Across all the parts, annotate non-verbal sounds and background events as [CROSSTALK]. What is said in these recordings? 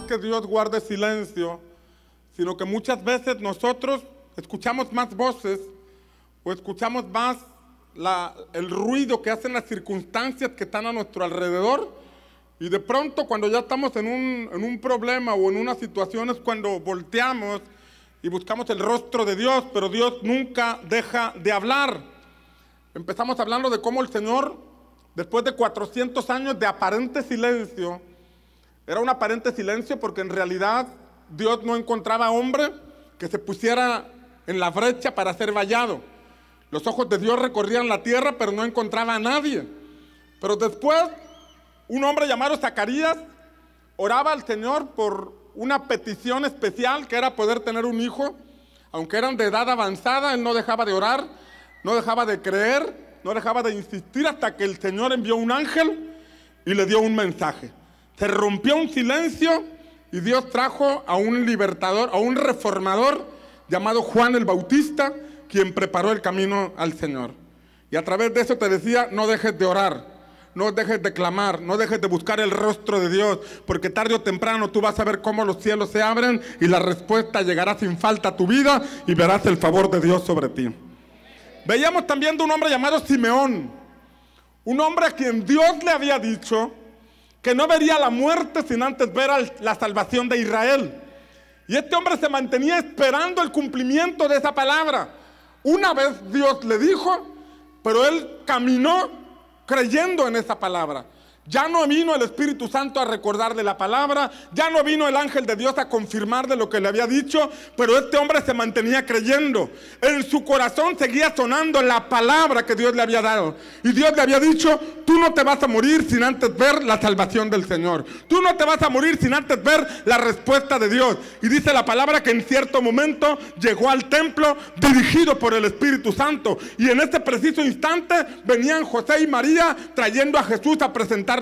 que Dios guarde silencio, sino que muchas veces nosotros escuchamos más voces o escuchamos más el ruido que hacen las circunstancias que están a nuestro alrededor. Y de pronto cuando ya estamos en un, en un problema o en una situación es cuando volteamos y buscamos el rostro de Dios, pero Dios nunca deja de hablar. Empezamos hablando de cómo el Señor, después de 400 años de aparente silencio, era un aparente silencio porque en realidad Dios no encontraba hombre que se pusiera en la brecha para ser vallado. Los ojos de Dios recorrían la tierra, pero no encontraba a nadie. Pero después, un hombre llamado Zacarías oraba al Señor por una petición especial que era poder tener un hijo. Aunque eran de edad avanzada, él no dejaba de orar, no dejaba de creer, no dejaba de insistir hasta que el Señor envió un ángel y le dio un mensaje. Se rompió un silencio y Dios trajo a un libertador, a un reformador llamado Juan el Bautista, quien preparó el camino al Señor. Y a través de eso te decía, no dejes de orar, no dejes de clamar, no dejes de buscar el rostro de Dios, porque tarde o temprano tú vas a ver cómo los cielos se abren y la respuesta llegará sin falta a tu vida y verás el favor de Dios sobre ti. Veíamos también de un hombre llamado Simeón, un hombre a quien Dios le había dicho que no vería la muerte sin antes ver la salvación de Israel. Y este hombre se mantenía esperando el cumplimiento de esa palabra. Una vez Dios le dijo, pero él caminó creyendo en esa palabra. Ya no vino el Espíritu Santo a recordarle la palabra, ya no vino el ángel de Dios a confirmarle lo que le había dicho, pero este hombre se mantenía creyendo. En su corazón seguía sonando la palabra que Dios le había dado. Y Dios le había dicho, tú no te vas a morir sin antes ver la salvación del Señor. Tú no te vas a morir sin antes ver la respuesta de Dios. Y dice la palabra que en cierto momento llegó al templo dirigido por el Espíritu Santo. Y en este preciso instante venían José y María trayendo a Jesús a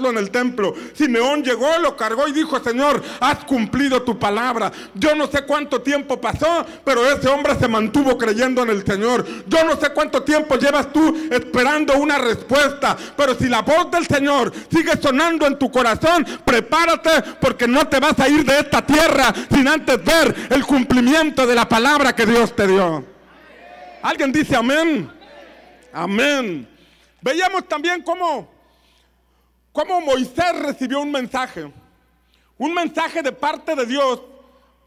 en el templo. Simeón llegó, lo cargó y dijo, Señor, has cumplido tu palabra. Yo no sé cuánto tiempo pasó, pero ese hombre se mantuvo creyendo en el Señor. Yo no sé cuánto tiempo llevas tú esperando una respuesta, pero si la voz del Señor sigue sonando en tu corazón, prepárate porque no te vas a ir de esta tierra sin antes ver el cumplimiento de la palabra que Dios te dio. ¿Alguien dice amén? Amén. Veíamos también cómo, cómo Moisés recibió un mensaje. Un mensaje de parte de Dios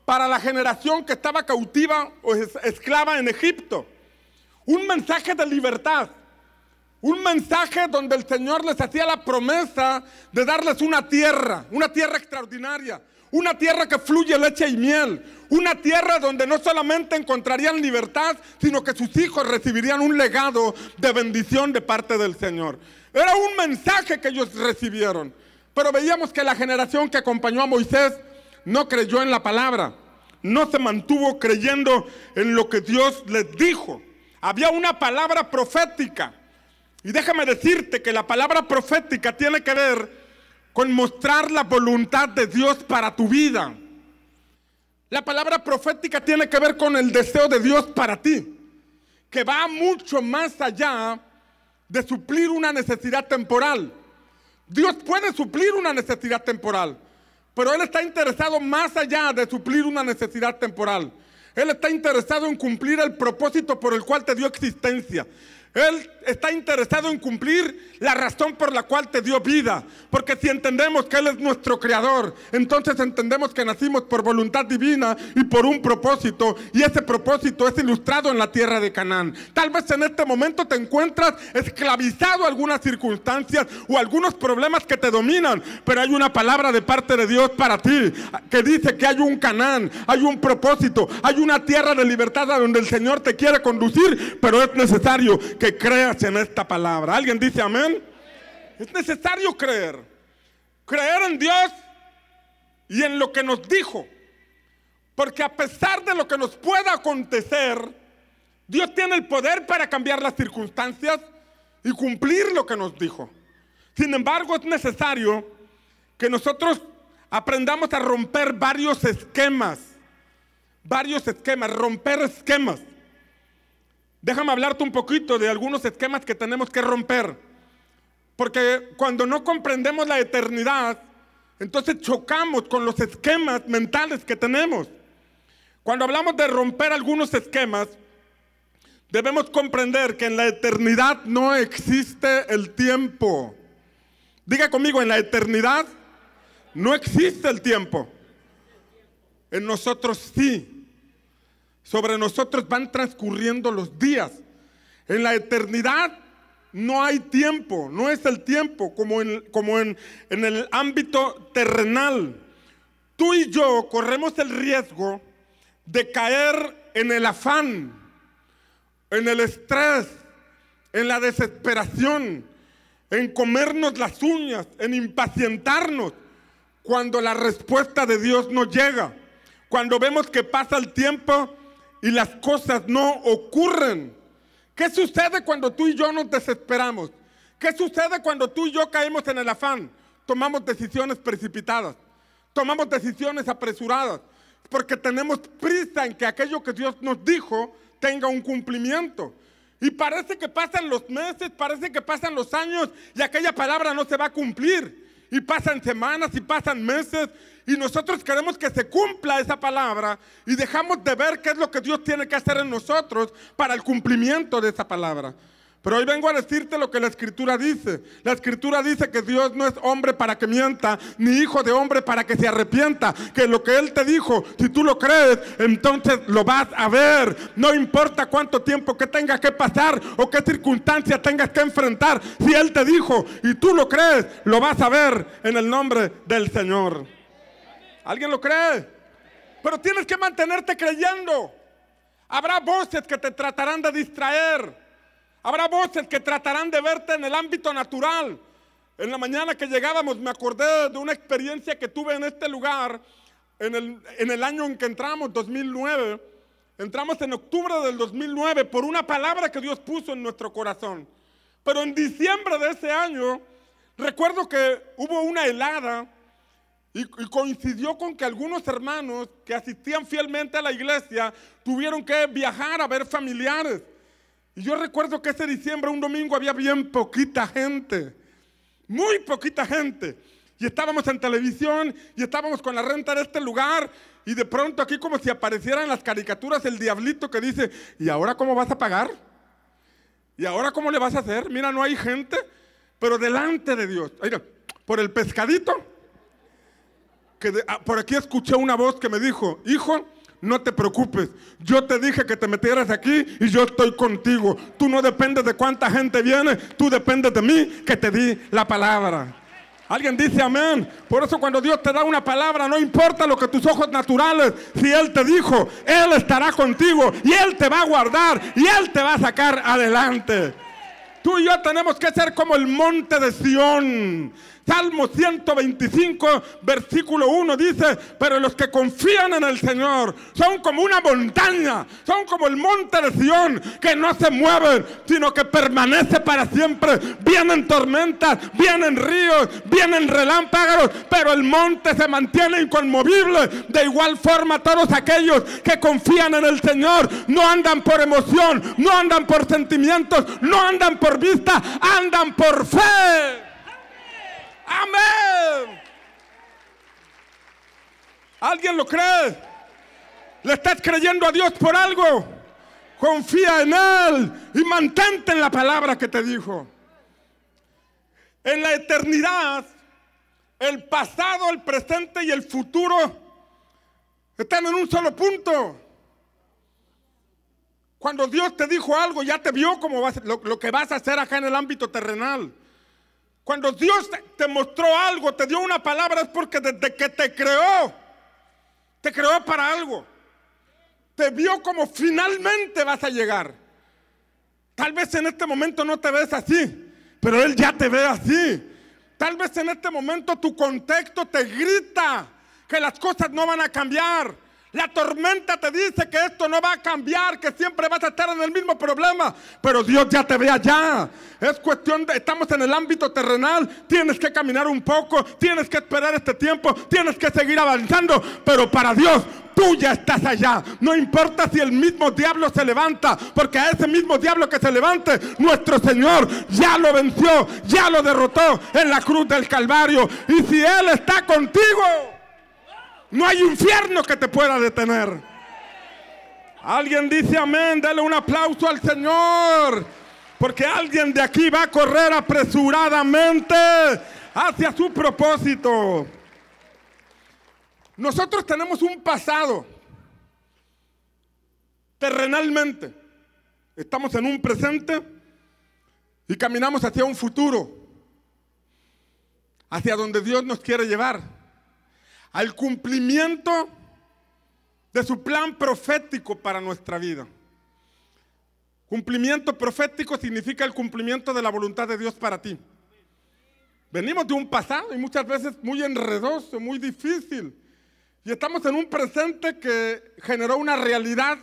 para la generación que estaba cautiva o es- esclava en Egipto. Un mensaje de libertad. Un mensaje donde el Señor les hacía la promesa de darles una tierra, una tierra extraordinaria, una tierra que fluye leche y miel, una tierra donde no solamente encontrarían libertad, sino que sus hijos recibirían un legado de bendición de parte del Señor. Era un mensaje que ellos recibieron, pero veíamos que la generación que acompañó a Moisés no creyó en la palabra, no se mantuvo creyendo en lo que Dios les dijo. Había una palabra profética. Y déjame decirte que la palabra profética tiene que ver con mostrar la voluntad de Dios para tu vida. La palabra profética tiene que ver con el deseo de Dios para ti, que va mucho más allá de suplir una necesidad temporal. Dios puede suplir una necesidad temporal, pero Él está interesado más allá de suplir una necesidad temporal. Él está interesado en cumplir el propósito por el cual te dio existencia. Él está interesado en cumplir la razón por la cual te dio vida. Porque si entendemos que Él es nuestro creador, entonces entendemos que nacimos por voluntad divina y por un propósito. Y ese propósito es ilustrado en la tierra de Canaán. Tal vez en este momento te encuentras esclavizado a algunas circunstancias o algunos problemas que te dominan. Pero hay una palabra de parte de Dios para ti que dice que hay un Canaán, hay un propósito, hay una tierra de libertad a donde el Señor te quiere conducir. Pero es necesario que creas en esta palabra. ¿Alguien dice amén? Es necesario creer. Creer en Dios y en lo que nos dijo. Porque a pesar de lo que nos pueda acontecer, Dios tiene el poder para cambiar las circunstancias y cumplir lo que nos dijo. Sin embargo, es necesario que nosotros aprendamos a romper varios esquemas. Varios esquemas, romper esquemas. Déjame hablarte un poquito de algunos esquemas que tenemos que romper. Porque cuando no comprendemos la eternidad, entonces chocamos con los esquemas mentales que tenemos. Cuando hablamos de romper algunos esquemas, debemos comprender que en la eternidad no existe el tiempo. Diga conmigo, en la eternidad no existe el tiempo. En nosotros sí. Sobre nosotros van transcurriendo los días. En la eternidad no hay tiempo, no es el tiempo como en, como en, en el ámbito terrenal. Tú y yo corremos el riesgo de caer en el afán, en el estrés, en la desesperación, en comernos las uñas, en impacientarnos cuando la respuesta de Dios no llega, cuando vemos que pasa el tiempo y las cosas no ocurren. ¿Qué sucede cuando tú y yo nos desesperamos? ¿Qué sucede cuando tú y yo caemos en el afán? Tomamos decisiones precipitadas, tomamos decisiones apresuradas, porque tenemos prisa en que aquello que Dios nos dijo tenga un cumplimiento. Y parece que pasan los meses, parece que pasan los años y aquella palabra no se va a cumplir. Y pasan semanas y pasan meses y nosotros queremos que se cumpla esa palabra y dejamos de ver qué es lo que Dios tiene que hacer en nosotros para el cumplimiento de esa palabra. Pero hoy vengo a decirte lo que la escritura dice. La escritura dice que Dios no es hombre para que mienta, ni hijo de hombre para que se arrepienta. Que lo que Él te dijo, si tú lo crees, entonces lo vas a ver. No importa cuánto tiempo que tenga que pasar o qué circunstancia tengas que enfrentar. Si Él te dijo y tú lo crees, lo vas a ver en el nombre del Señor. ¿Alguien lo cree? Pero tienes que mantenerte creyendo. Habrá voces que te tratarán de distraer. Habrá voces que tratarán de verte en el ámbito natural. En la mañana que llegábamos me acordé de una experiencia que tuve en este lugar en el, año en que entramos, 2009. Entramos en octubre del 2009 por una palabra que Dios puso en nuestro corazón. Pero en diciembre de ese año, recuerdo que hubo una helada y, coincidió con que algunos hermanos que asistían fielmente a la iglesia tuvieron que viajar a ver familiares. Y yo recuerdo que ese diciembre, un domingo, había bien poquita gente. Muy poquita gente. Y estábamos en televisión y estábamos con la renta de este lugar. Y de pronto aquí como si aparecieran las caricaturas el diablito que dice, ¿y ahora cómo vas a pagar? ¿Y ahora cómo le vas a hacer? Mira, no hay gente, pero delante de Dios. Mira, por el pescadito. Que de, ah, por aquí escuché una voz que me dijo, hijo, no te preocupes. Yo te dije que te metieras aquí y yo estoy contigo. Tú no dependes de cuánta gente viene, tú dependes de mí que te di la palabra. Alguien dice amén. Por eso cuando Dios te da una palabra, no importa lo que tus ojos naturales, si Él te dijo, Él estará contigo y Él te va a guardar y Él te va a sacar adelante. Tú y yo tenemos que ser como el monte de Sión. Salmo 125, versículo 1 dice, pero los que confían en el Señor son como una montaña, son como el monte de Sión, que no se mueven, sino que permanece para siempre. Vienen tormentas, vienen ríos, vienen relámpagos, pero el monte se mantiene inconmovible. De igual forma, todos aquellos que confían en el Señor no andan por emoción, no andan por sentimientos, no andan por vista, andan por fe. Amén. ¿Alguien lo cree? ¿Le estás creyendo a Dios por algo? Confía en Él y mantente en la palabra que te dijo. En la eternidad, el pasado, el presente y el futuro están en un solo punto. Cuando Dios te dijo algo, ya te vio como vas, lo, lo que vas a hacer acá en el ámbito terrenal. Cuando Dios te mostró algo, te dio una palabra, es porque desde que te creó, te creó para algo. Te vio como finalmente vas a llegar. Tal vez en este momento no te ves así, pero Él ya te ve así. Tal vez en este momento tu contexto te grita que las cosas no van a cambiar. La tormenta te dice que esto no va a cambiar, que siempre vas a estar en el mismo problema, pero Dios ya te ve allá. Es cuestión de, estamos en el ámbito terrenal, tienes que caminar un poco, tienes que esperar este tiempo, tienes que seguir avanzando, pero para Dios tú ya estás allá. No importa si el mismo diablo se levanta, porque a ese mismo diablo que se levante, nuestro Señor ya lo venció, ya lo derrotó en la cruz del Calvario. Y si Él está contigo, no hay infierno que te pueda detener. Alguien dice amén, dale un aplauso al Señor. Porque alguien de aquí va a correr apresuradamente hacia su propósito. Nosotros tenemos un pasado terrenalmente. Estamos en un presente y caminamos hacia un futuro, hacia donde Dios nos quiere llevar, al cumplimiento de su plan profético para nuestra vida. Cumplimiento profético significa el cumplimiento de la voluntad de Dios para ti. Venimos de un pasado y muchas veces muy enredoso, muy difícil. Y estamos en un presente que generó una realidad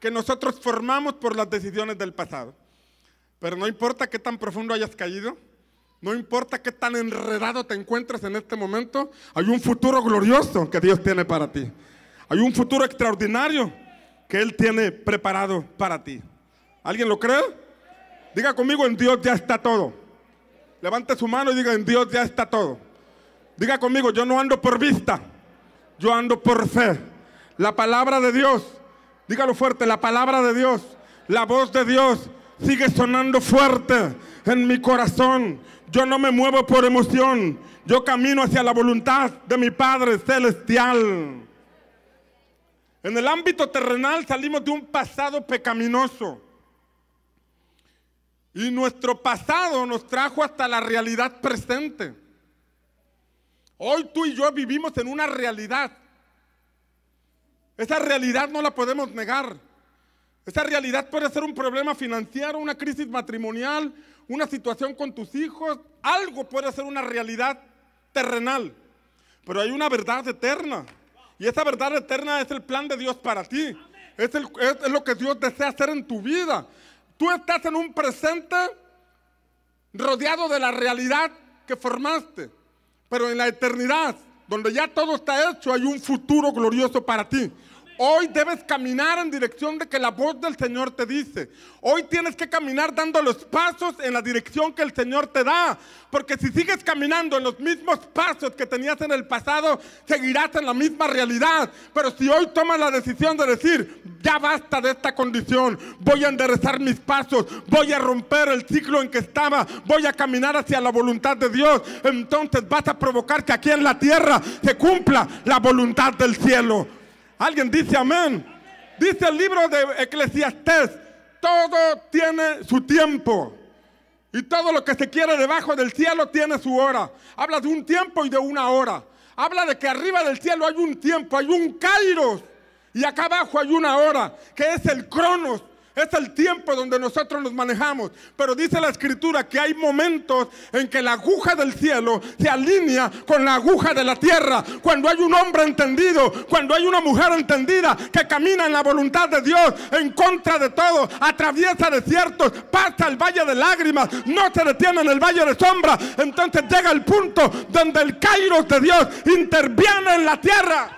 que nosotros formamos por las decisiones del pasado. Pero no importa qué tan profundo hayas caído, no importa qué tan enredado te encuentres en este momento, hay un futuro glorioso que Dios tiene para ti. Hay un futuro extraordinario que Él tiene preparado para ti. ¿Alguien lo cree? Diga conmigo, en Dios ya está todo. Levante su mano y diga, en Dios ya está todo. Diga conmigo, yo no ando por vista, yo ando por fe. La palabra de Dios, dígalo fuerte, la palabra de Dios, la voz de Dios sigue sonando fuerte en mi corazón. Yo no me muevo por emoción, yo camino hacia la voluntad de mi Padre Celestial. En el ámbito terrenal salimos de un pasado pecaminoso. Y nuestro pasado nos trajo hasta la realidad presente. Hoy tú y yo vivimos en una realidad. Esa realidad no la podemos negar. Esa realidad puede ser un problema financiero, una crisis matrimonial, una situación con tus hijos. Algo puede ser una realidad terrenal. Pero hay una verdad eterna. Y esa verdad eterna es el plan de Dios para ti. Es, lo que Dios desea hacer en tu vida. Tú estás en un presente rodeado de la realidad que formaste, pero en la eternidad, donde ya todo está hecho, hay un futuro glorioso para ti. Hoy debes caminar en dirección de que la voz del Señor te dice. Hoy tienes que caminar dando los pasos en la dirección que el Señor te da. Porque si sigues caminando en los mismos pasos que tenías en el pasado, seguirás en la misma realidad. Pero si hoy tomas la decisión de decir, ya basta de esta condición, voy a enderezar mis pasos, voy a romper el ciclo en que estaba, voy a caminar hacia la voluntad de Dios, entonces vas a provocar que aquí en la tierra se cumpla la voluntad del cielo. Alguien dice amén. Dice el libro de Eclesiastés, todo tiene su tiempo. Y todo lo que se quiere debajo del cielo tiene su hora. Habla de un tiempo y de una hora. Habla de que arriba del cielo hay un tiempo, hay un kairos. Y acá abajo hay una hora, que es el cronos, es el tiempo donde nosotros nos manejamos. Pero dice la escritura que hay momentos en que la aguja del cielo se alinea con la aguja de la tierra. Cuando hay un hombre entendido, cuando hay una mujer entendida que camina en la voluntad de Dios, en contra de todo, atraviesa desiertos, pasa el valle de lágrimas, no se detiene en el valle de sombra. Entonces llega el punto donde el Kairos de Dios interviene en la tierra.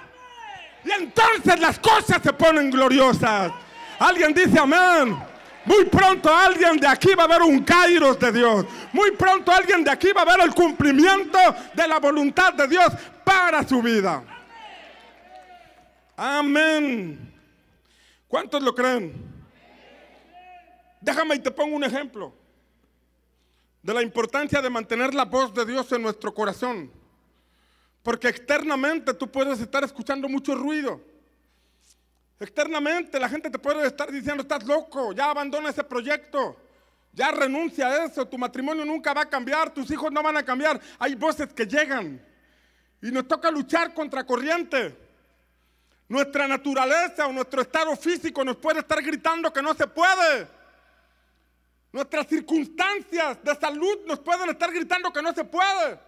Y entonces las cosas se ponen gloriosas. Alguien dice amén. Muy pronto alguien de aquí va a ver un kairos de Dios. Muy pronto alguien de aquí va a ver el cumplimiento de la voluntad de Dios para su vida. Amén. ¿Cuántos lo creen? Déjame y te pongo un ejemplo de la importancia de mantener la voz de Dios en nuestro corazón. Porque externamente tú puedes estar escuchando mucho ruido. Externamente la gente te puede estar diciendo, estás loco, ya abandona ese proyecto, ya renuncia a eso, tu matrimonio nunca va a cambiar, tus hijos no van a cambiar. Hay voces que llegan y nos toca luchar contra corriente. Nuestra naturaleza o nuestro estado físico nos puede estar gritando que no se puede. Nuestras circunstancias de salud nos pueden estar gritando que no se puede.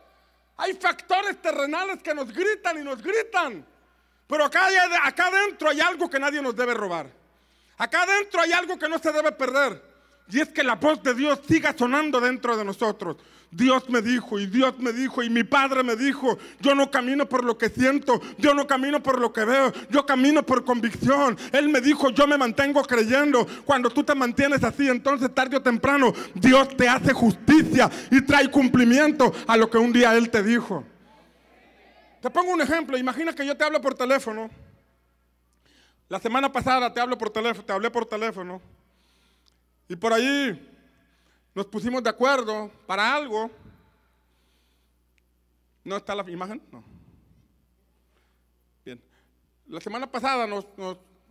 Hay factores terrenales que nos gritan y nos gritan. Pero acá, adentro hay algo que nadie nos debe robar. Acá adentro hay algo que no se debe perder. Y es que la voz de Dios siga sonando dentro de nosotros. Dios me dijo y Dios me dijo y mi padre me dijo, yo no camino por lo que siento, yo no camino por lo que veo, yo camino por convicción. Él me dijo, yo me mantengo creyendo. Cuando tú te mantienes así, entonces tarde o temprano Dios te hace justicia y trae cumplimiento a lo que un día Él te dijo. Te pongo un ejemplo, imagina que yo te hablo por teléfono. La semana pasada te hablo por teléfono, te hablé por teléfono. Y por ahí nos pusimos de acuerdo para algo. ¿No está la imagen? No. Bien. La semana pasada nos,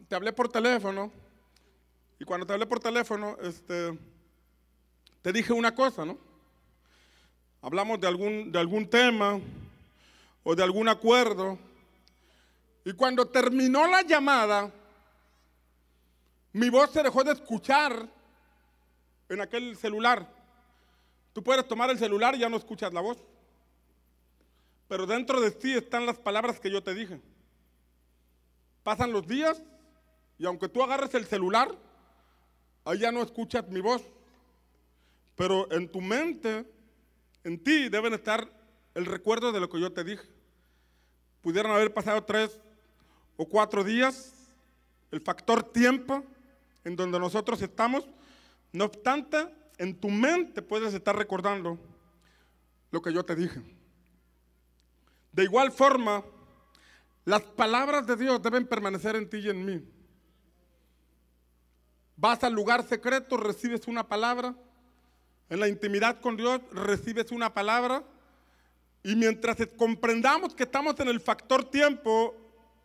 te hablé por teléfono y cuando te hablé por teléfono, este, te dije una cosa, ¿no? Hablamos de algún, de algún tema o de algún acuerdo y cuando terminó la llamada, mi voz se dejó de escuchar en aquel celular. Tú puedes tomar el celular y ya no escuchas la voz. Pero dentro de ti están las palabras que yo te dije. Pasan los días y aunque tú agarres el celular, ahí ya no escuchas mi voz. Pero en tu mente, en ti deben estar el recuerdo de lo que yo te dije. Pudieron haber pasado tres o cuatro días, el factor tiempo en donde nosotros estamos no obstante, en tu mente puedes estar recordando lo que yo te dije. De igual forma, las palabras de Dios deben permanecer en ti y en mí. Vas al lugar secreto, recibes una palabra. En la intimidad con Dios recibes una palabra. Y mientras comprendamos que estamos en el factor tiempo,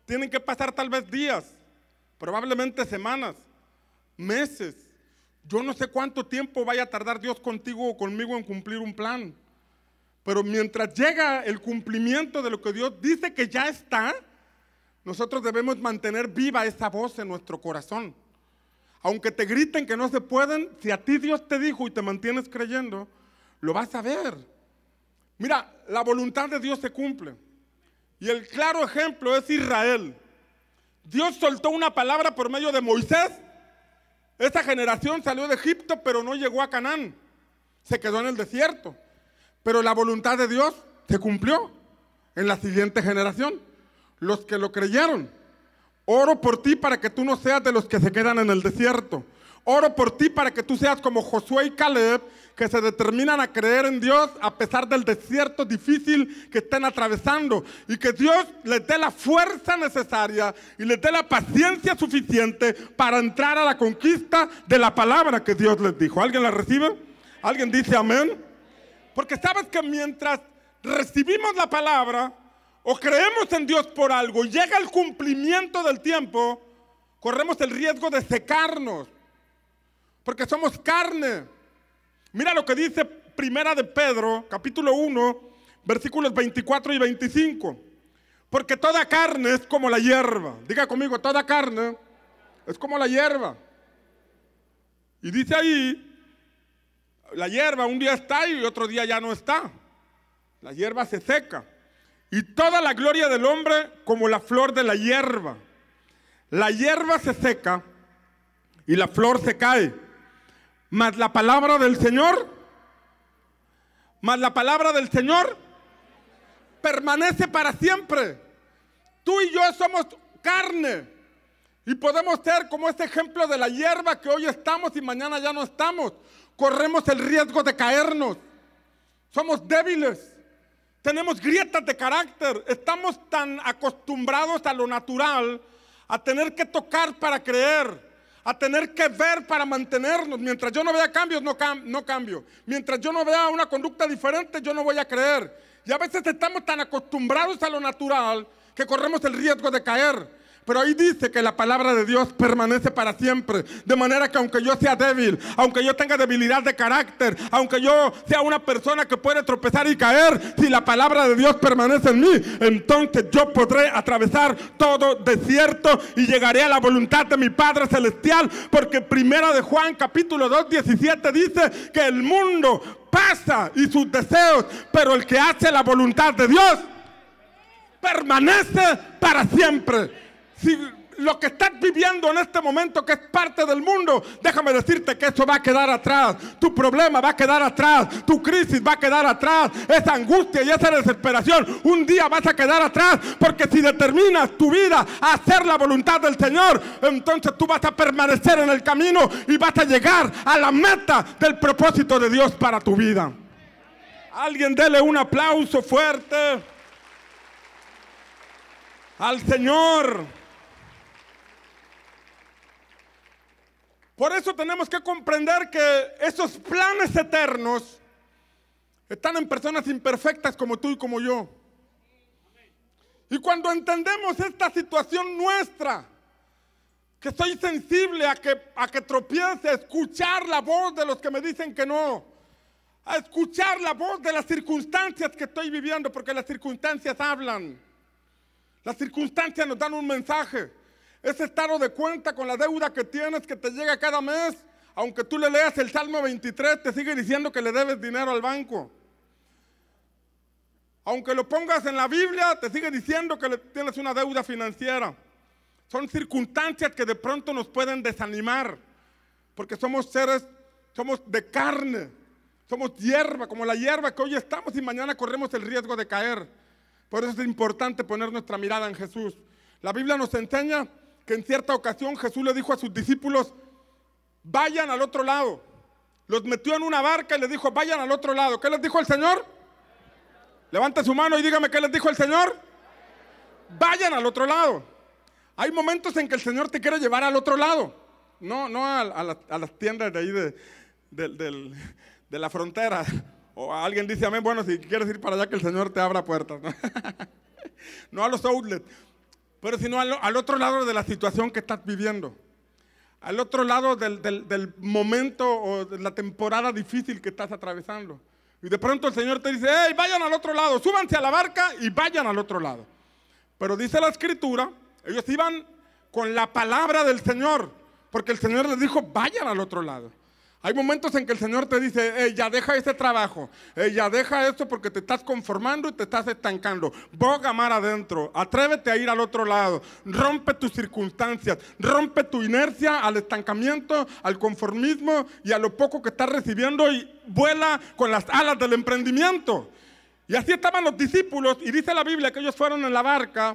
tienen que pasar tal vez días, probablemente semanas, meses, yo no sé cuánto tiempo vaya a tardar Dios contigo o conmigo en cumplir un plan. Pero mientras llega el cumplimiento de lo que Dios dice que ya está, nosotros debemos mantener viva esa voz en nuestro corazón. Aunque te griten que no se pueden, si a ti Dios te dijo y te mantienes creyendo, lo vas a ver. Mira, la voluntad de Dios se cumple. Y el claro ejemplo es Israel. Dios soltó una palabra por medio de Moisés esta generación salió de Egipto, pero no llegó a Canaán. Se quedó en el desierto. Pero la voluntad de Dios se cumplió en la siguiente generación. Los que lo creyeron. Oro por ti para que tú no seas de los que se quedan en el desierto. Oro por ti para que tú seas como Josué y Caleb, que se determinan a creer en Dios a pesar del desierto difícil que estén atravesando. Y que Dios les dé la fuerza necesaria y les dé la paciencia suficiente para entrar a la conquista de la palabra que Dios les dijo. ¿Alguien la recibe? ¿Alguien dice amén? Porque sabes que mientras recibimos la palabra o creemos en Dios por algo, llega el cumplimiento del tiempo, corremos el riesgo de secarnos porque somos carne. Mira lo que dice Primera de Pedro, capítulo 1, versículos 24 y 25. Porque toda carne es como la hierba. Diga conmigo, toda carne es como la hierba. Y dice ahí, la hierba un día está y otro día ya no está. La hierba se seca. Y toda la gloria del hombre como la flor de la hierba. La hierba se seca y la flor se cae más la palabra del Señor, más la palabra del Señor permanece para siempre. Tú y yo somos carne y podemos ser como este ejemplo de la hierba que hoy estamos y mañana ya no estamos. Corremos el riesgo de caernos. Somos débiles. Tenemos grietas de carácter. Estamos tan acostumbrados a lo natural, a tener que tocar para creer a tener que ver para mantenernos. Mientras yo no vea cambios, no, no cambio. Mientras yo no vea una conducta diferente, yo no voy a creer. Y a veces estamos tan acostumbrados a lo natural que corremos el riesgo de caer. Pero ahí dice que la palabra de Dios permanece para siempre. De manera que aunque yo sea débil, aunque yo tenga debilidad de carácter, aunque yo sea una persona que puede tropezar y caer, si la palabra de Dios permanece en mí, entonces yo podré atravesar todo desierto y llegaré a la voluntad de mi Padre Celestial. Porque primera de Juan capítulo 2, 17 dice que el mundo pasa y sus deseos, pero el que hace la voluntad de Dios permanece para siempre. Si lo que estás viviendo en este momento, que es parte del mundo, déjame decirte que eso va a quedar atrás. Tu problema va a quedar atrás. Tu crisis va a quedar atrás. Esa angustia y esa desesperación, un día vas a quedar atrás. Porque si determinas tu vida a hacer la voluntad del Señor, entonces tú vas a permanecer en el camino y vas a llegar a la meta del propósito de Dios para tu vida. Alguien dele un aplauso fuerte al Señor. Por eso tenemos que comprender que esos planes eternos están en personas imperfectas como tú y como yo. Y cuando entendemos esta situación nuestra, que soy sensible a que, a que tropiece, a escuchar la voz de los que me dicen que no, a escuchar la voz de las circunstancias que estoy viviendo, porque las circunstancias hablan. Las circunstancias nos dan un mensaje. Ese estado de cuenta con la deuda que tienes que te llega cada mes, aunque tú le leas el Salmo 23, te sigue diciendo que le debes dinero al banco. Aunque lo pongas en la Biblia, te sigue diciendo que tienes una deuda financiera. Son circunstancias que de pronto nos pueden desanimar, porque somos seres, somos de carne, somos hierba, como la hierba que hoy estamos y mañana corremos el riesgo de caer. Por eso es importante poner nuestra mirada en Jesús. La Biblia nos enseña que en cierta ocasión Jesús le dijo a sus discípulos, vayan al otro lado. Los metió en una barca y les dijo, vayan al otro lado. ¿Qué les dijo el Señor? Levante su mano y dígame qué les dijo el Señor. Vayan al otro lado. Hay momentos en que el Señor te quiere llevar al otro lado. No, no a, las tiendas de ahí de, la frontera. O alguien dice, amén, bueno, si quieres ir para allá que el Señor te abra puertas. No, [LAUGHS] a los outlets, pero sino al, otro lado de la situación que estás viviendo. Al otro lado del, momento o de la temporada difícil que estás atravesando. Y de pronto el Señor te dice, hey, vayan al otro lado, súbanse a la barca y vayan al otro lado. Pero dice la escritura, ellos iban con la palabra del Señor, porque el Señor les dijo, vayan al otro lado. Hay momentos en que el Señor te dice, ya deja ese trabajo, ya deja esto porque te estás conformando y te estás estancando. Boga mar adentro, atrévete a ir al otro lado, rompe tus circunstancias, rompe tu inercia al estancamiento, al conformismo y a lo poco que estás recibiendo y vuela con las alas del emprendimiento. Y así estaban los discípulos y dice la Biblia que ellos fueron en la barca,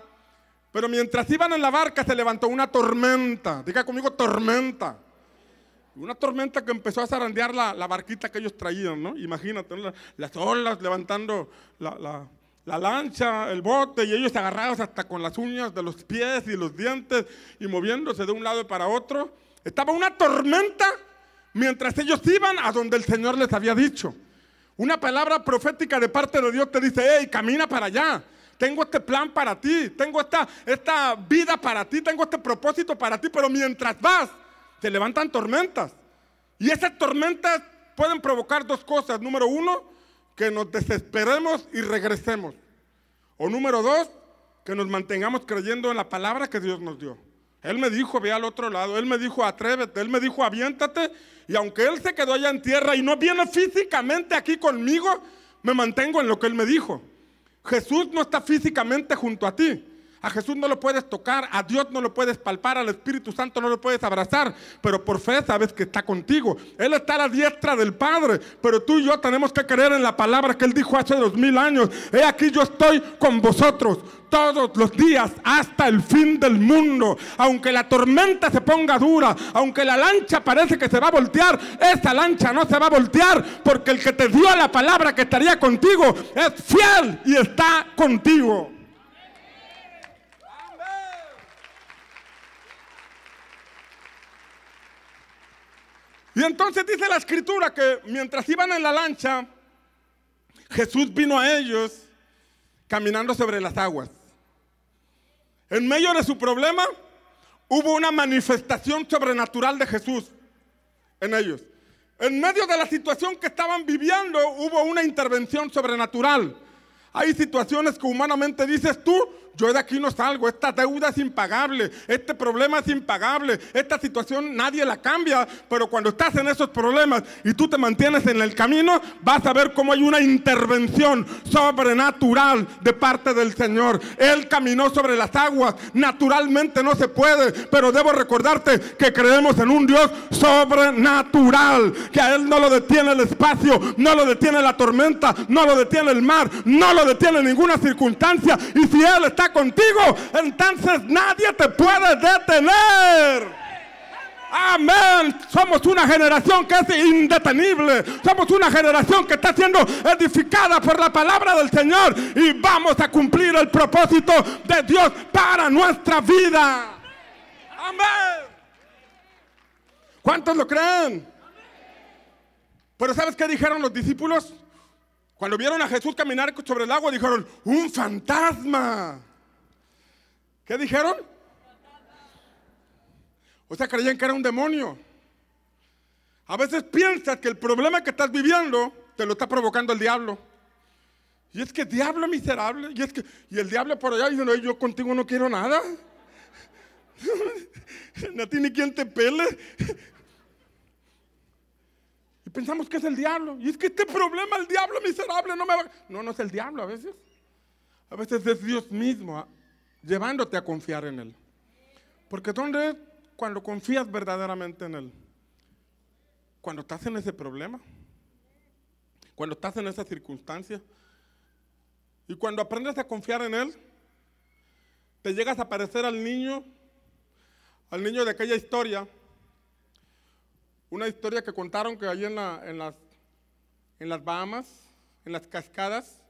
pero mientras iban en la barca se levantó una tormenta. Diga conmigo tormenta. Una tormenta que empezó a zarandear la, barquita que ellos traían, ¿no? Imagínate, las olas levantando la, lancha, el bote, y ellos agarrados hasta con las uñas de los pies y los dientes y moviéndose de un lado para otro. Estaba una tormenta mientras ellos iban a donde el Señor les había dicho. Una palabra profética de parte de Dios te dice, hey, camina para allá. Tengo este plan para ti, tengo esta, esta vida para ti, tengo este propósito para ti, pero mientras vas, se levantan tormentas. Y esas tormentas pueden provocar dos cosas. Número uno, que nos desesperemos y regresemos. O número dos, que nos mantengamos creyendo en la palabra que Dios nos dio. Él me dijo, ve al otro lado. Él me dijo, atrévete. Él me dijo, aviéntate. Y aunque Él se quedó allá en tierra y no viene físicamente aquí conmigo, me mantengo en lo que Él me dijo. Jesús no está físicamente junto a ti. A Jesús no lo puedes tocar, a Dios no lo puedes palpar, al Espíritu Santo no lo puedes abrazar, pero por fe sabes que está contigo. Él está a la diestra del Padre, pero tú y yo tenemos que creer en la palabra que Él dijo hace dos mil años. He aquí yo estoy con vosotros todos los días hasta el fin del mundo. Aunque la tormenta se ponga dura, aunque la lancha parece que se va a voltear, esa lancha no se va a voltear porque el que te dio la palabra que estaría contigo es fiel y está contigo. Y entonces dice la escritura que mientras iban en la lancha, Jesús vino a ellos caminando sobre las aguas. En medio de su problema hubo una manifestación sobrenatural de Jesús en ellos. En medio de la situación que estaban viviendo hubo una intervención sobrenatural. Hay situaciones que humanamente dices tú, yo de aquí no salgo, esta deuda es impagable, este problema es impagable, esta situación nadie la cambia, pero cuando estás en esos problemas y tú te mantienes en el camino, vas a ver cómo hay una intervención sobrenatural de parte del Señor. Él caminó sobre las aguas, naturalmente no se puede, pero debo recordarte que creemos en un Dios sobrenatural, que a Él no lo detiene el espacio, no lo detiene la tormenta, no lo detiene el mar, no lo detiene ninguna circunstancia, y si Él está contigo, entonces nadie te puede detener. Amén. Somos una generación que es indetenible. Somos una generación que está siendo edificada por la palabra del Señor. Y vamos a cumplir el propósito de Dios para nuestra vida. Amén. ¿Cuántos lo creen? Pero ¿sabes qué dijeron los discípulos? Cuando vieron a Jesús caminar sobre el agua, dijeron, un fantasma. ¿Qué dijeron? O sea, creían que era un demonio. A veces piensas que el problema que estás viviendo te lo está provocando el diablo. Y es que diablo miserable. Y es que y el diablo por allá dice, no, yo contigo no quiero nada. a ti ni quien te pele. Y pensamos que es el diablo. Y es que este problema, el diablo miserable, no me va. No, no es el diablo a veces. A veces es Dios mismo llevándote a confiar en Él. Porque ¿dónde es cuando confías verdaderamente en Él? Cuando estás en ese problema, cuando estás en esa circunstancia, y cuando aprendes a confiar en Él, te llegas a parecer al niño, al niño de aquella historia, una historia que contaron que ahí en, en, las, en las Bahamas, en las cascadas,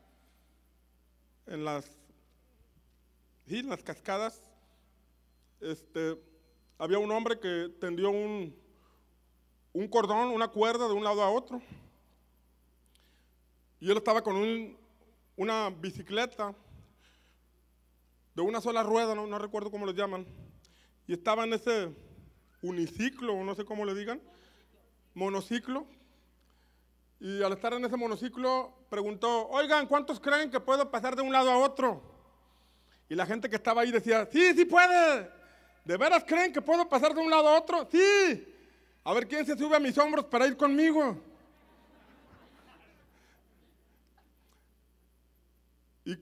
en las Sí, las cascadas, este, había un hombre que tendió un, cordón, una cuerda de un lado a otro. Y él estaba con una bicicleta de una sola rueda, no, no recuerdo cómo lo llaman. Y estaba en ese uniciclo, no sé cómo le digan, monociclo. Y al estar en ese monociclo preguntó, oigan, ¿cuántos creen que puedo pasar de un lado a otro? Y la gente que estaba ahí decía, sí, sí puede. ¿De veras creen que puedo pasar de un lado a otro? Sí. A ver quién se sube a mis hombros para ir conmigo. Y,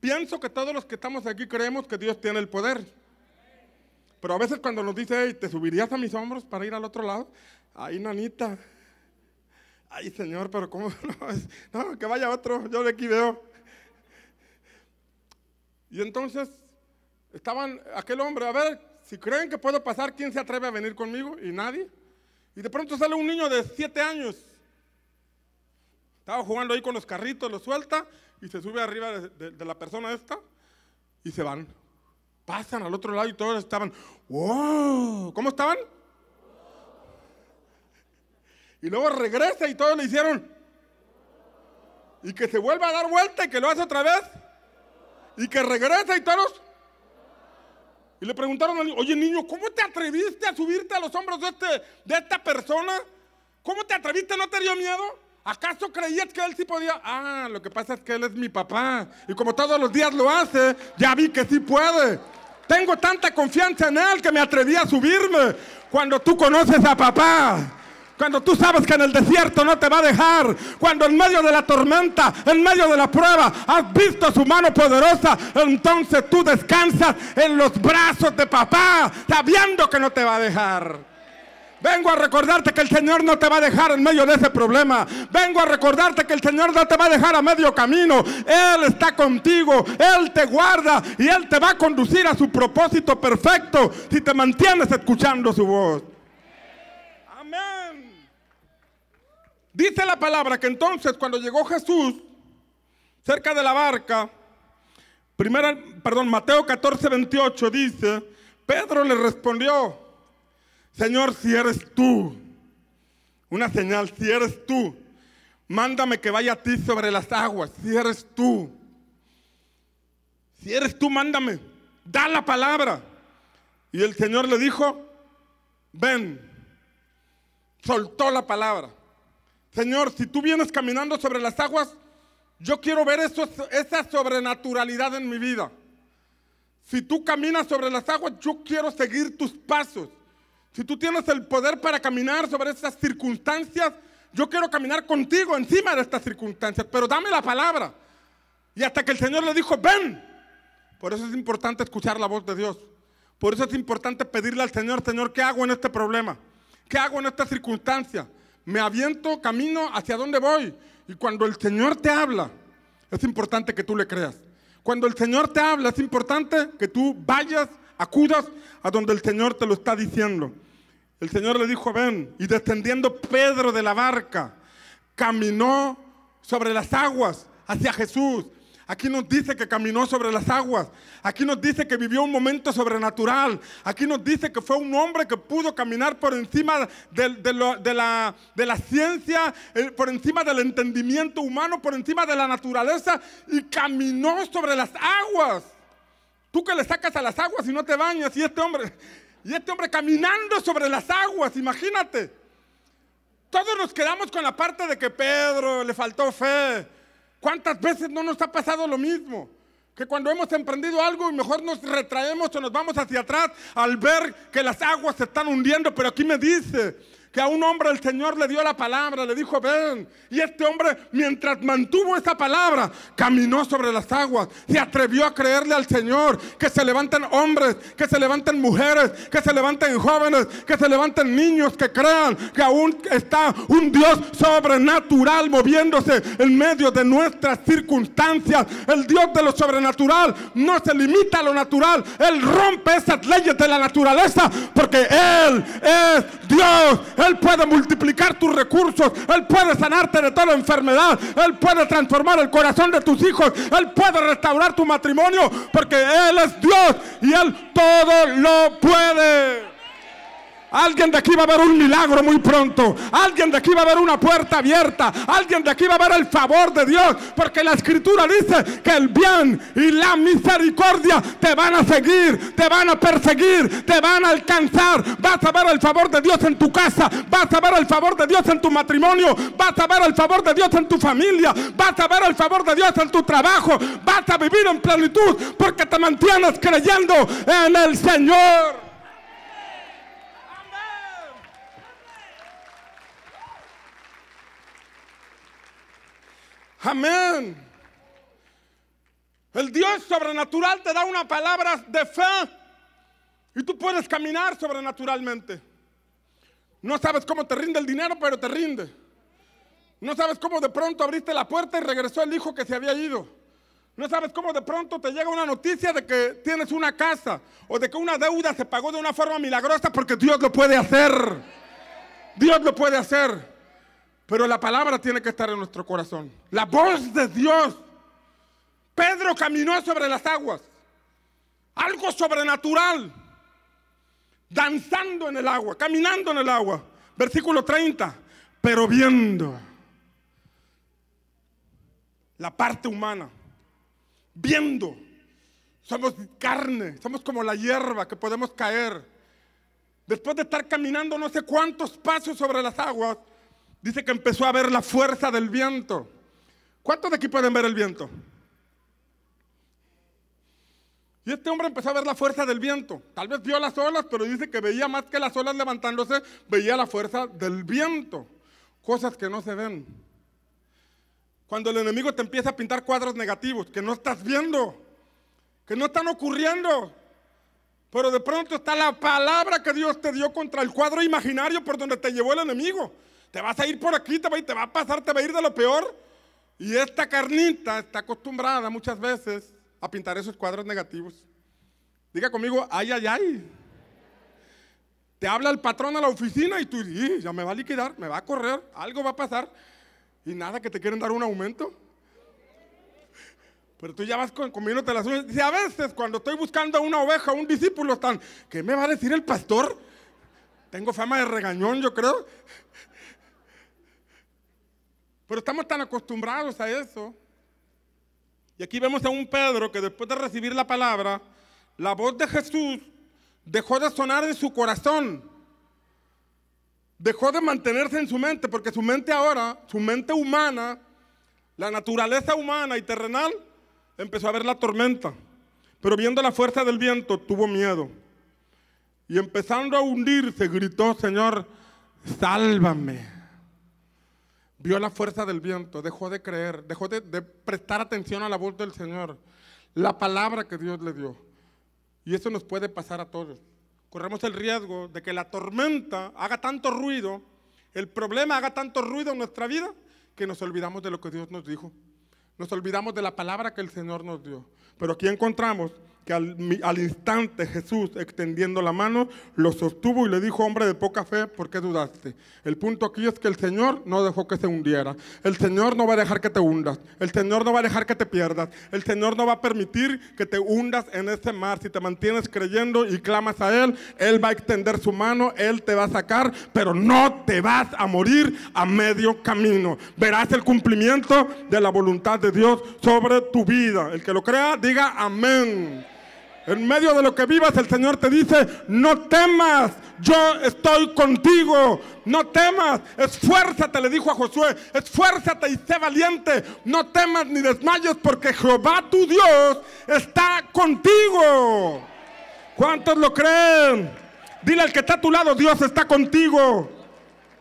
pienso que todos los que estamos aquí creemos que Dios tiene el poder. Pero a veces cuando nos dice, ¿te subirías a mis hombros para ir al otro lado? Ay, nanita. Ay, Señor, pero ¿cómo? [LAUGHS] No, no que vaya otro, yo de aquí veo. Y entonces estaban aquel hombre, a ver, si creen que puedo pasar, ¿quién se atreve a venir conmigo? Y nadie. Y de pronto sale un niño de siete años. Estaba jugando ahí con los carritos, lo suelta y se sube arriba de, la persona esta y se van. Pasan al otro lado y todos estaban, wow, ¿cómo estaban? Y luego regresa y todos le hicieron. Y que se vuelva a dar vuelta y que lo hace otra vez y que regresa y todos. Y le preguntaron al niño, oye niño, ¿cómo te atreviste a subirte a los hombros de, este, de esta persona? ¿Cómo te atreviste? ¿No te dio miedo? ¿Acaso creías que él sí podía? Ah, lo que pasa es que él es mi papá. Y como todos los días lo hace, ya vi que sí puede. Tengo tanta confianza en él que me atreví a subirme. Cuando tú conoces a papá, cuando tú sabes que en el desierto no te va a dejar. Cuando en medio de la tormenta, en medio de la prueba, has visto su mano poderosa. Entonces tú descansas en los brazos de papá, sabiendo que no te va a dejar. Vengo a recordarte que el Señor no te va a dejar en medio de ese problema. Vengo a recordarte que el Señor no te va a dejar a medio camino. Él está contigo, Él te guarda y Él te va a conducir a su propósito perfecto si te mantienes escuchando su voz. Dice la palabra que entonces cuando llegó Jesús cerca de la barca, primera, perdón, Mateo 14, 28 dice, Pedro le respondió, Señor, si eres tú, una señal, si eres tú, mándame que vaya a ti sobre las aguas, si eres tú. Si eres tú, mándame, da la palabra. Y el Señor le dijo, ven, soltó la palabra. Señor, si tú vienes caminando sobre las aguas, Yo quiero ver esa sobrenaturalidad en mi vida. Si tú caminas sobre las aguas, yo quiero seguir tus pasos. Si tú tienes el poder para caminar sobre esas circunstancias, yo quiero caminar contigo encima de estas circunstancias, pero dame la palabra. Y hasta que el Señor le dijo, ven. Por eso es importante escuchar la voz de Dios. Por eso es importante pedirle al Señor, Señor, ¿qué hago en este problema? ¿Qué hago en esta circunstancia? Me aviento, camino, ¿hacia dónde voy? Y cuando el Señor te habla, es importante que tú le creas. Cuando el Señor te habla, es importante que tú vayas, acudas a donde el Señor te lo está diciendo. El Señor le dijo, ven, y descendiendo Pedro de la barca, caminó sobre las aguas hacia Jesús. Aquí nos dice que caminó sobre las aguas. Aquí nos dice que vivió un momento sobrenatural. Aquí nos dice que fue un hombre que pudo caminar por encima de, la, ciencia, eh, por encima del entendimiento humano, por encima de la naturaleza y caminó sobre las aguas. Tú que le sacas a las aguas y no te bañas y este hombre, y este hombre caminando sobre las aguas, imagínate. Todos nos quedamos con la parte de que Pedro le faltó fe. ¿Cuántas veces no nos ha pasado lo mismo? Que cuando hemos emprendido algo y mejor nos retraemos o nos vamos hacia atrás al ver que las aguas se están hundiendo, pero aquí me dice, que a un hombre el Señor le dio la palabra, le dijo, ven. Y este hombre, mientras mantuvo esa palabra, caminó sobre las aguas, se atrevió a creerle al Señor, que se levanten hombres, que se levanten mujeres, que se levanten jóvenes, que se levanten niños, que crean que aún está un Dios sobrenatural moviéndose en medio de nuestras circunstancias. El Dios de lo sobrenatural no se limita a lo natural, Él rompe esas leyes de la naturaleza, porque Él es Dios. Él puede multiplicar tus recursos, Él puede sanarte de toda enfermedad, Él puede transformar el corazón de tus hijos, Él puede restaurar tu matrimonio, porque Él es Dios y Él todo lo puede. Alguien de aquí va a ver un milagro muy pronto. Alguien de aquí va a ver una puerta abierta. Alguien de aquí va a ver el favor de Dios. Porque la escritura dice que el bien y la misericordia te van a seguir, te van a perseguir, te van a alcanzar. Vas a ver el favor de Dios en tu casa. Vas a ver el favor de Dios en tu matrimonio. Vas a ver el favor de Dios en tu familia. Vas a ver el favor de Dios en tu trabajo. Vas a vivir en plenitud porque te mantienes creyendo en el Señor. Amén. El Dios sobrenatural te da una palabra de fe y tú puedes caminar sobrenaturalmente. No sabes cómo te rinde el dinero, pero te rinde. No sabes cómo de pronto abriste la puerta y regresó el hijo que se había ido. No sabes cómo de pronto te llega una noticia de que tienes una casa o de que una deuda se pagó de una forma milagrosa porque Dios lo puede hacer. Dios lo puede hacer. Pero la palabra tiene que estar en nuestro corazón. La voz de Dios. Pedro caminó sobre las aguas. Algo sobrenatural. Danzando en el agua, caminando en el agua. Versículo 30. Pero viendo la parte humana. Viendo. Somos carne, somos como la hierba que podemos caer. Después de estar caminando no sé cuántos pasos sobre las aguas, dice que empezó a ver la fuerza del viento. ¿Cuántos de aquí pueden ver el viento? Y este hombre empezó a ver la fuerza del viento. Tal vez vio las olas, pero dice que veía más que las olas levantándose, veía la fuerza del viento. Cosas que no se ven. Cuando el enemigo te empieza a pintar cuadros negativos que no estás viendo, que no están ocurriendo, pero de pronto está la palabra que Dios te dio contra el cuadro imaginario por donde te llevó el enemigo. Te vas a ir por aquí, te va, te va a pasar, te va a ir de lo peor. Y esta carnita está acostumbrada muchas veces a pintar esos cuadros negativos. Diga conmigo, ay, ay, ay. Te habla el patrón a la oficina y tú, ya me va a liquidar, me va a correr, algo va a pasar. Y nada, que te quieren dar un aumento. Pero tú ya vas comiéndote las uñas. Y a veces cuando estoy buscando a una oveja, un discípulo, están, ¿qué me va a decir el pastor? Tengo fama de regañón, yo creo. Pero estamos tan acostumbrados a eso. Y aquí vemos a un Pedro que después de recibir la palabra, la voz de Jesús dejó de sonar en su corazón. Dejó de mantenerse en su mente, porque su mente ahora, su mente humana, La naturaleza humana y terrenal empezó a ver la tormenta, pero viendo la fuerza del viento tuvo miedo. Y empezando a hundirse, gritó, Señor, sálvame. Vio la fuerza del viento, dejó de creer, dejó de, prestar atención a la voz del Señor, la palabra que Dios le dio. Y eso nos puede pasar a todos. Corremos el riesgo de que la tormenta haga tanto ruido, el problema haga tanto ruido en nuestra vida, que nos olvidamos de lo que Dios nos dijo. Nos olvidamos de la palabra que el Señor nos dio. Pero aquí encontramos que al, instante Jesús, extendiendo la mano, lo sostuvo y le dijo, hombre de poca fe, ¿por qué dudaste? El punto aquí es que el Señor no dejó que se hundiera. El Señor no va a dejar que te hundas. El Señor no va a dejar que te pierdas. El Señor no va a permitir que te hundas en ese mar. Si te mantienes creyendo y clamas a Él, Él va a extender su mano, Él te va a sacar, pero no te vas a morir a medio camino. Verás el cumplimiento de la voluntad de Dios sobre tu vida. El que lo crea, diga amén. En medio de lo que vivas, el Señor te dice, no temas, yo estoy contigo, no temas, esfuérzate, le dijo a Josué, esfuérzate y sé valiente, no temas ni desmayes porque Jehová tu Dios está contigo. ¿Cuántos lo creen? Dile al que está a tu lado, Dios está contigo.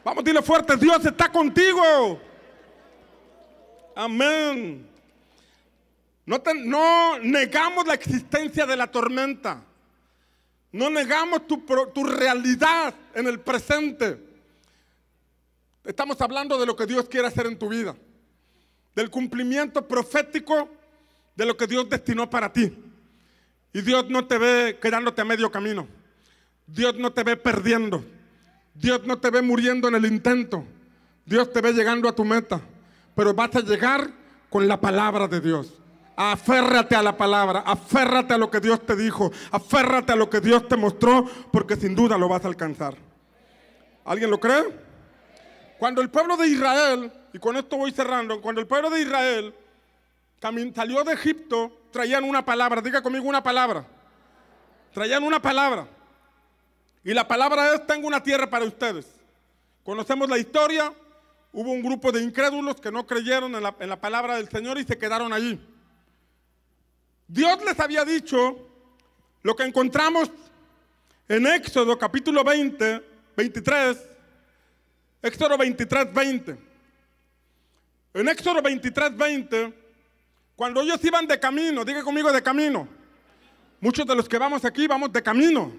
Vamos, dile fuerte, Dios está contigo. Amén. No, negamos la existencia de la tormenta. No negamos tu, tu, realidad en el presente. Estamos hablando de lo que Dios quiere hacer en tu vida. Del cumplimiento profético de lo que Dios destinó para ti. Y Dios no te ve quedándote a medio camino. Dios no te ve perdiendo. Dios no te ve muriendo en el intento. Dios te ve llegando a tu meta. Pero vas a llegar con la palabra de Dios. Aférrate a la palabra, aférrate a lo que Dios te dijo, aférrate a lo que Dios te mostró, porque sin duda lo vas a alcanzar. ¿Alguien lo cree? Cuando el pueblo de Israel, y con esto voy cerrando, cuando el pueblo de Israel salió de Egipto, traían una palabra, diga conmigo una palabra, traían una palabra. Y la palabra es, tengo una tierra para ustedes. Conocemos la historia, hubo un grupo de incrédulos que no creyeron en la, en la palabra del Señor y se quedaron allí. Dios les había dicho lo que encontramos en Éxodo capítulo 20, 23, Éxodo 23, 20. En Éxodo 23, 20, cuando ellos iban de camino, diga conmigo de camino, muchos de los que vamos aquí vamos de camino,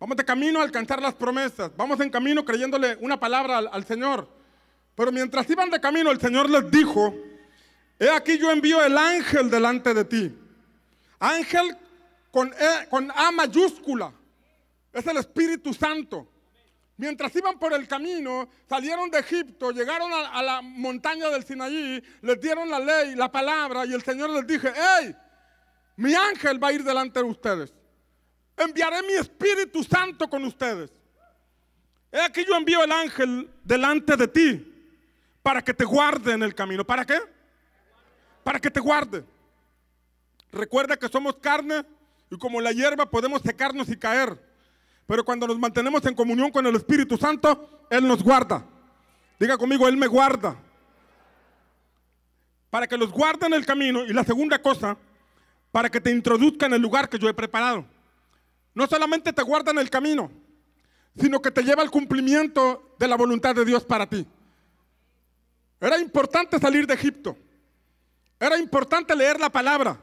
vamos de camino a alcanzar las promesas, vamos en camino creyéndole una palabra al, Señor. Pero mientras iban de camino, el Señor les dijo, he aquí yo envío el ángel delante de ti Ángel con, e, con A mayúscula. Es el Espíritu Santo. Mientras iban por el camino, salieron de Egipto, llegaron a, a, la montaña del Sinaí, les dieron la ley, la palabra, y el Señor les dije, hey, mi ángel va a ir delante de ustedes. Enviaré mi Espíritu Santo con ustedes. He aquí yo envío el ángel delante de ti para que te guarde en el camino. ¿Para qué? Para que te guarde. Recuerda que somos carne y como la hierba podemos secarnos y caer. Pero cuando nos mantenemos en comunión con el Espíritu Santo, Él nos guarda. Diga conmigo, Él me guarda. Para que los guarde en el camino. Y la segunda cosa, para que te introduzca en el lugar que yo he preparado. No solamente te guarda en el camino, sino que te lleva al cumplimiento de la voluntad de Dios para ti. Era importante salir de Egipto. Era importante leer la palabra.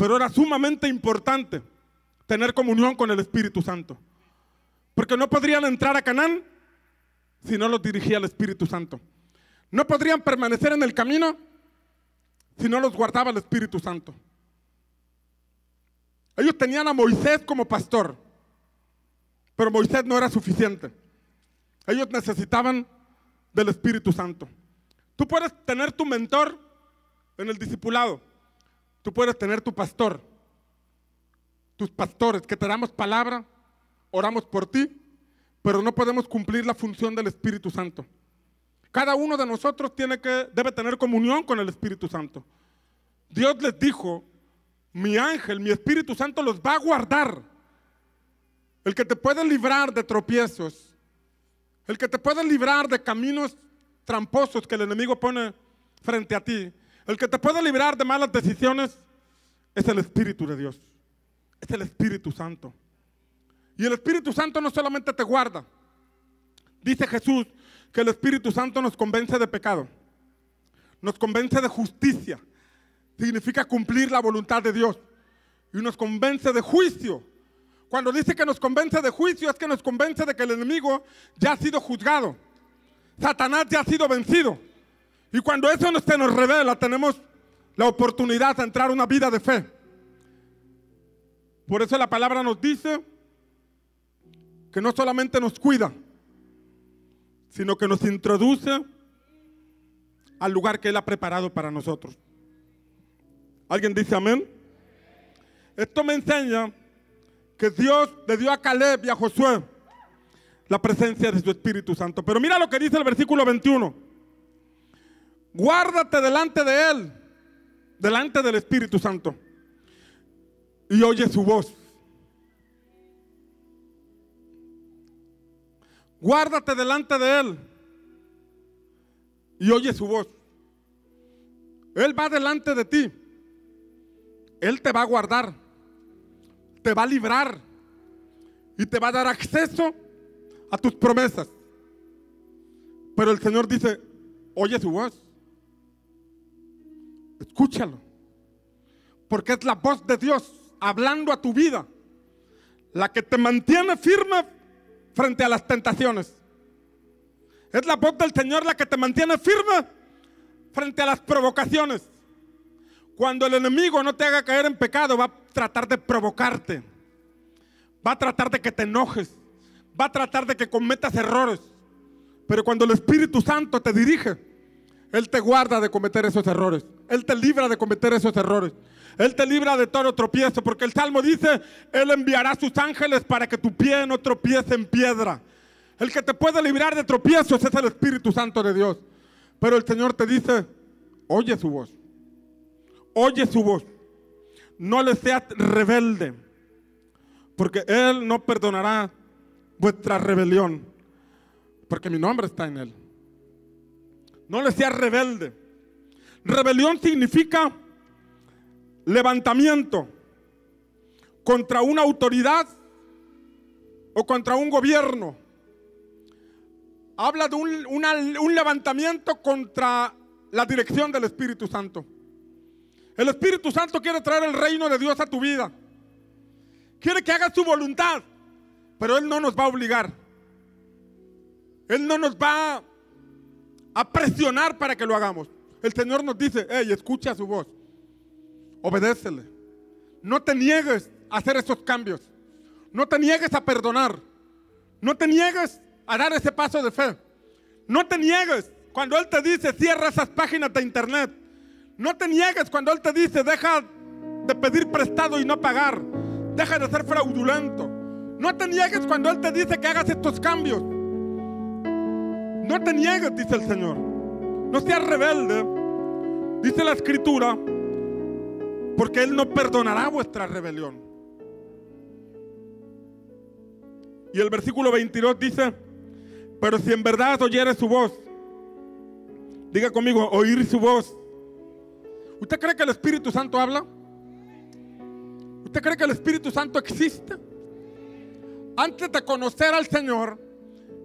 Pero era sumamente importante tener comunión con el Espíritu Santo. Porque no podrían entrar a Canaán si no los dirigía el Espíritu Santo. No podrían permanecer en el camino si no los guardaba el Espíritu Santo. Ellos tenían a Moisés como pastor, pero Moisés no era suficiente. Ellos necesitaban del Espíritu Santo. Tú puedes tener tu mentor en el discipulado, Tú puedes tener tu pastor, tus pastores, que te damos palabra, oramos por ti, pero no podemos cumplir la función del Espíritu Santo. Cada uno de nosotros tiene que, debe tener comunión con el Espíritu Santo. Dios les dijo, mi ángel, mi Espíritu Santo los va a guardar. El que te puede librar de tropiezos, el que te puede librar de caminos tramposos que el enemigo pone frente a ti, el que te puede librar de malas decisiones, es el Espíritu de Dios. Es el Espíritu Santo. Y el Espíritu Santo no solamente te guarda. Dice Jesús que el Espíritu Santo nos convence de pecado. Nos convence de justicia. Significa cumplir la voluntad de Dios. Y nos convence de juicio. Cuando dice que nos convence de juicio es que nos convence de que el enemigo ya ha sido juzgado. Satanás ya ha sido vencido. Y cuando eso se nos revela, tenemos la oportunidad de entrar a una vida de fe. Por eso la palabra nos dice que no solamente nos cuida, sino que nos introduce al lugar que Él ha preparado para nosotros. ¿Alguien dice amén? Esto me enseña que Dios le dio a Caleb y a Josué la presencia de su Espíritu Santo. Pero mira lo que dice el versículo 21. Guárdate delante de Él, delante del Espíritu Santo, y oye su voz. Guárdate delante de Él y oye su voz. Él va delante de ti. Él te va a guardar, te va a librar y te va a dar acceso a tus promesas. Pero el Señor dice, oye su voz. Escúchalo. Porque es la voz de Dios hablando a tu vida. La que te mantiene firme frente a las tentaciones. Es la voz del Señor la que te mantiene firme frente a las provocaciones. Cuando el enemigo no te haga caer en pecado, va a tratar de provocarte. Va a tratar de que te enojes. Va a tratar de que cometas errores. Pero cuando el Espíritu Santo te dirige, Él te guarda de cometer esos errores. Él te libra de cometer esos errores. Él te libra de todo tropiezo, porque el Salmo dice, Él enviará sus ángeles para que tu pie no tropiece en piedra. El que te puede librar de tropiezos es el Espíritu Santo de Dios. Pero el Señor te dice, oye su voz. Oye su voz. No le seas rebelde, porque Él no perdonará vuestra rebelión, porque mi nombre está en Él. No le seas rebelde. Rebelión significa levantamiento contra una autoridad o contra un gobierno. Habla de un, un, levantamiento contra la dirección del Espíritu Santo. El Espíritu Santo quiere traer el reino de Dios a tu vida. Quiere que hagas su voluntad, pero Él no nos va a obligar. Él no nos va a presionar para que lo hagamos. El Señor nos dice, hey, escucha su voz obedécele. No te niegues a hacer esos cambios. No te niegues a perdonar. No te niegues a dar ese paso de fe. No te niegues cuando Él te dice cierra esas páginas de internet. No te niegues cuando Él te dice deja de pedir prestado y no pagar. Deja de ser fraudulento. No te niegues cuando Él te dice que hagas estos cambios. No te niegues, dice el Señor. No seas rebelde. Dice la escritura porque Él no perdonará vuestra rebelión. Y el versículo 22 dice, pero si en verdad oyere su voz, diga conmigo, oír su voz. ¿Usted cree que el Espíritu Santo habla? ¿Usted cree que el Espíritu Santo existe? Antes de conocer al Señor,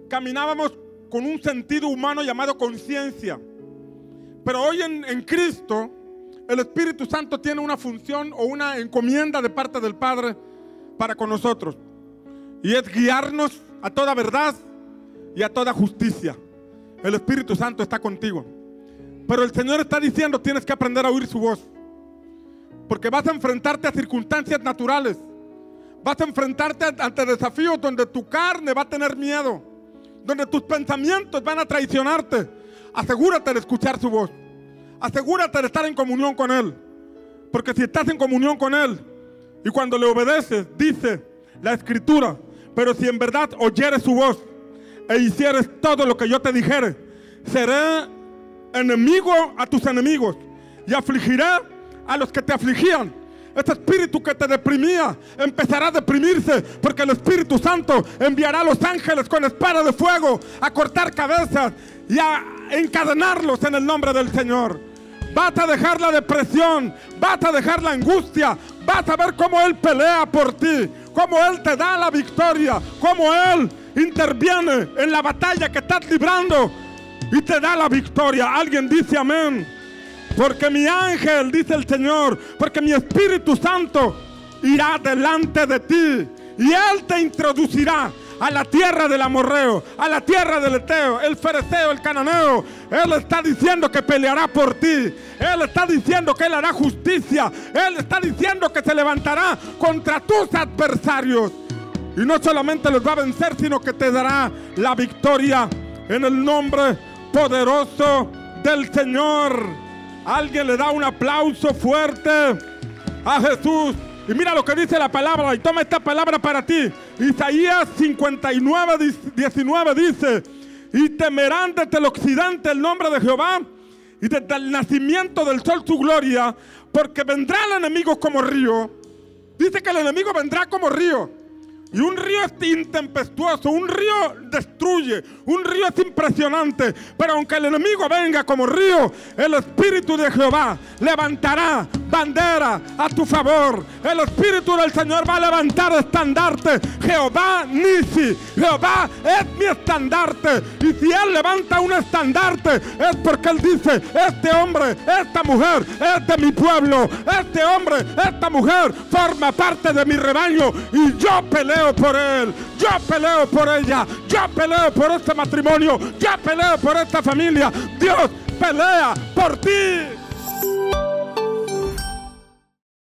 caminábamos con un sentido humano llamado conciencia. Pero hoy en, Cristo el Espíritu Santo tiene una función o una encomienda de parte del Padre para con nosotros. Y es guiarnos a toda verdad y a toda justicia. El Espíritu Santo está contigo. Pero el Señor está diciendo, tienes que aprender a oír su voz. Porque vas a enfrentarte a circunstancias naturales. Vas a enfrentarte ante desafíos donde tu carne va a tener miedo. Donde tus pensamientos van a traicionarte. Asegúrate de escuchar su voz. Asegúrate de estar en comunión con Él. Porque si estás en comunión con Él y cuando le obedeces, dice la escritura, pero si en verdad oyeres su voz e hicieres todo lo que yo te dijere, seré enemigo a tus enemigos y afligiré a los que te afligían. Este espíritu que te deprimía empezará a deprimirse porque el Espíritu Santo enviará a los ángeles con espada de fuego a cortar cabezas y a encadenarlos en el nombre del Señor. Vas a dejar la depresión, vas a dejar la angustia, vas a ver cómo Él pelea por ti, cómo Él te da la victoria, cómo Él interviene en la batalla que estás librando y te da la victoria. Alguien dice amén. Porque mi ángel, dice el Señor, porque mi Espíritu Santo irá delante de ti y Él te introducirá a la tierra del amorreo, a la tierra del eteo, el fereceo, el cananeo. Él está diciendo que peleará por ti. Él está diciendo que Él hará justicia. Él está diciendo que se levantará contra tus adversarios. Y no solamente los va a vencer, sino que te dará la victoria en el nombre poderoso del Señor. Alguien le da un aplauso fuerte a Jesús. Y mira lo que dice la palabra, y toma esta palabra para ti. Isaías 59, 19 dice, y temerán desde el occidente el nombre de Jehová, y desde el nacimiento del sol su gloria, porque vendrá el enemigo como río. Dice que el enemigo vendrá como río. Y un río es intempestuoso, un río destruye, un río es impresionante. Pero aunque el enemigo venga como río, el Espíritu de Jehová levantará bandera a tu favor. El Espíritu del Señor va a levantar estandarte. Jehová Nisi, Jehová es mi estandarte. Y si Él levanta un estandarte, es porque Él dice, este hombre, esta mujer es de mi pueblo. Este hombre, esta mujer forma parte de mi rebaño. Y yo peleo por él, yo peleo por ella, yo peleo por este matrimonio, yo peleo por esta familia. Dios pelea por ti.